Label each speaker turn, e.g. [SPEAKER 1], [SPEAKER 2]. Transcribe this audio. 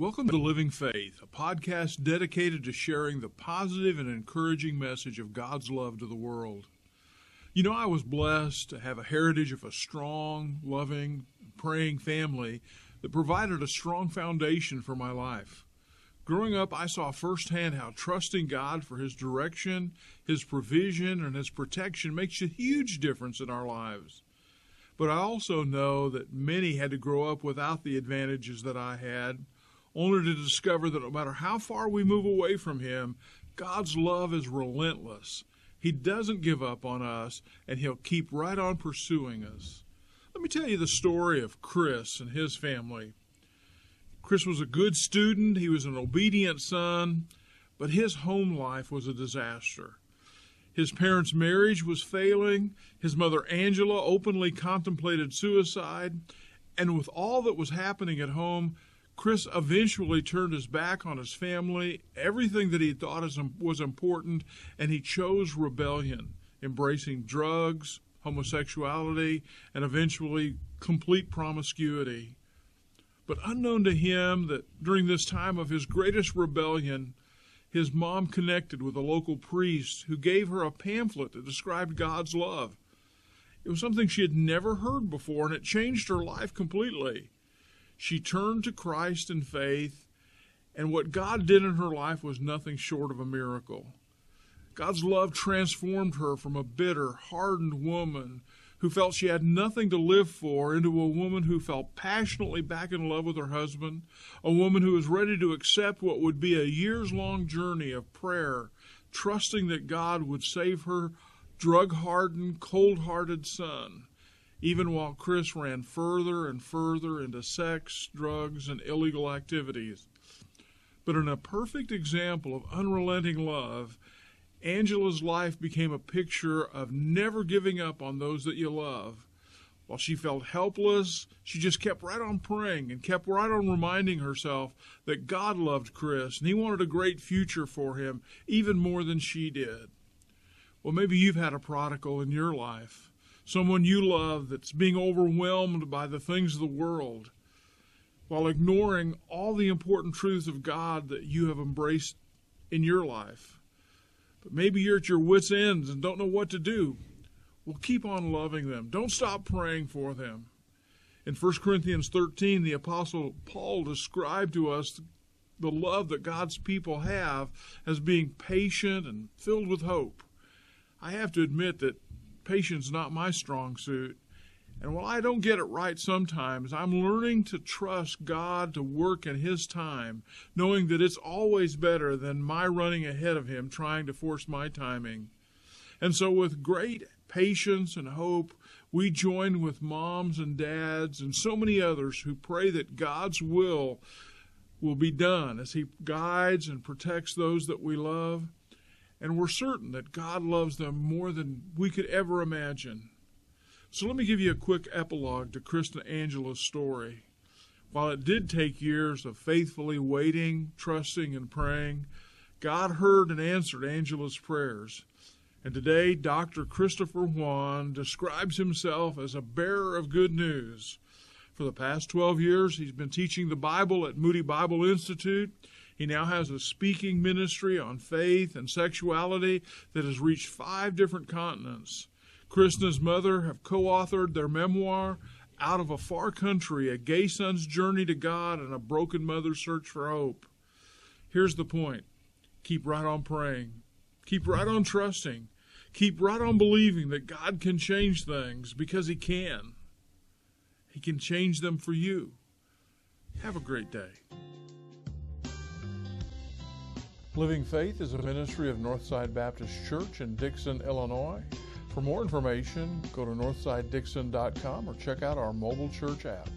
[SPEAKER 1] Welcome to Living Faith, a podcast dedicated to sharing the positive and encouraging message of God's love to the world. You know, I was blessed to have a heritage of a strong, loving, praying family that provided a strong foundation for my life. Growing up, I saw firsthand how trusting God for His direction, His provision, and His protection makes a huge difference in our lives. But I also know that many had to grow up without the advantages that I had only to discover that no matter how far we move away from Him, God's love is relentless. He doesn't give up on us, and He'll keep right on pursuing us. Let me tell you the story of Chris and his family. Chris was a good student, he was an obedient son, but his home life was a disaster. His parents' marriage was failing, his mother Angela openly contemplated suicide, and with all that was happening at home, Chris eventually turned his back on his family, everything that he thought was important, and he chose rebellion, embracing drugs, homosexuality, and eventually complete promiscuity. But unknown to him that during this time of his greatest rebellion, his mom connected with a local priest who gave her a pamphlet that described God's love. It was something she had never heard before, and it changed her life completely. She turned to Christ in faith, and what God did in her life was nothing short of a miracle. God's love transformed her from a bitter, hardened woman who felt she had nothing to live for into a woman who fell passionately back in love with her husband, a woman who was ready to accept what would be a years long journey of prayer, trusting that God would save her drug hardened, cold hearted son even while Chris ran further and further into sex, drugs, and illegal activities. But in a perfect example of unrelenting love, Angela's life became a picture of never giving up on those that you love. While she felt helpless, she just kept right on praying and kept right on reminding herself that God loved Chris and he wanted a great future for him, even more than she did. Well, maybe you've had a prodigal in your life someone you love that's being overwhelmed by the things of the world while ignoring all the important truths of God that you have embraced in your life. But maybe you're at your wits' ends and don't know what to do. Well, keep on loving them. Don't stop praying for them. In 1 Corinthians 13, the Apostle Paul described to us the love that God's people have as being patient and filled with hope. I have to admit that patience not my strong suit. And while I don't get it right sometimes, I'm learning to trust God to work in His time, knowing that it's always better than my running ahead of Him trying to force my timing. And so, with great patience and hope, we join with moms and dads and so many others who pray that God's will will be done as He guides and protects those that we love and we're certain that God loves them more than we could ever imagine. So let me give you a quick epilogue to Chris and Angela's story. While it did take years of faithfully waiting, trusting, and praying, God heard and answered Angela's prayers. And today, Dr. Christopher Yuan describes himself as a bearer of good news. For the past 12 years, he's been teaching the Bible at Moody Bible Institute he now has a speaking ministry on faith and sexuality that has reached five different continents. Chris and his mother have co authored their memoir, Out of a Far Country A Gay Son's Journey to God and a Broken Mother's Search for Hope. Here's the point keep right on praying, keep right on trusting, keep right on believing that God can change things because He can. He can change them for you. Have a great day. Living Faith is a ministry of Northside Baptist Church in Dixon, Illinois. For more information, go to northsidedixon.com or check out our mobile church app.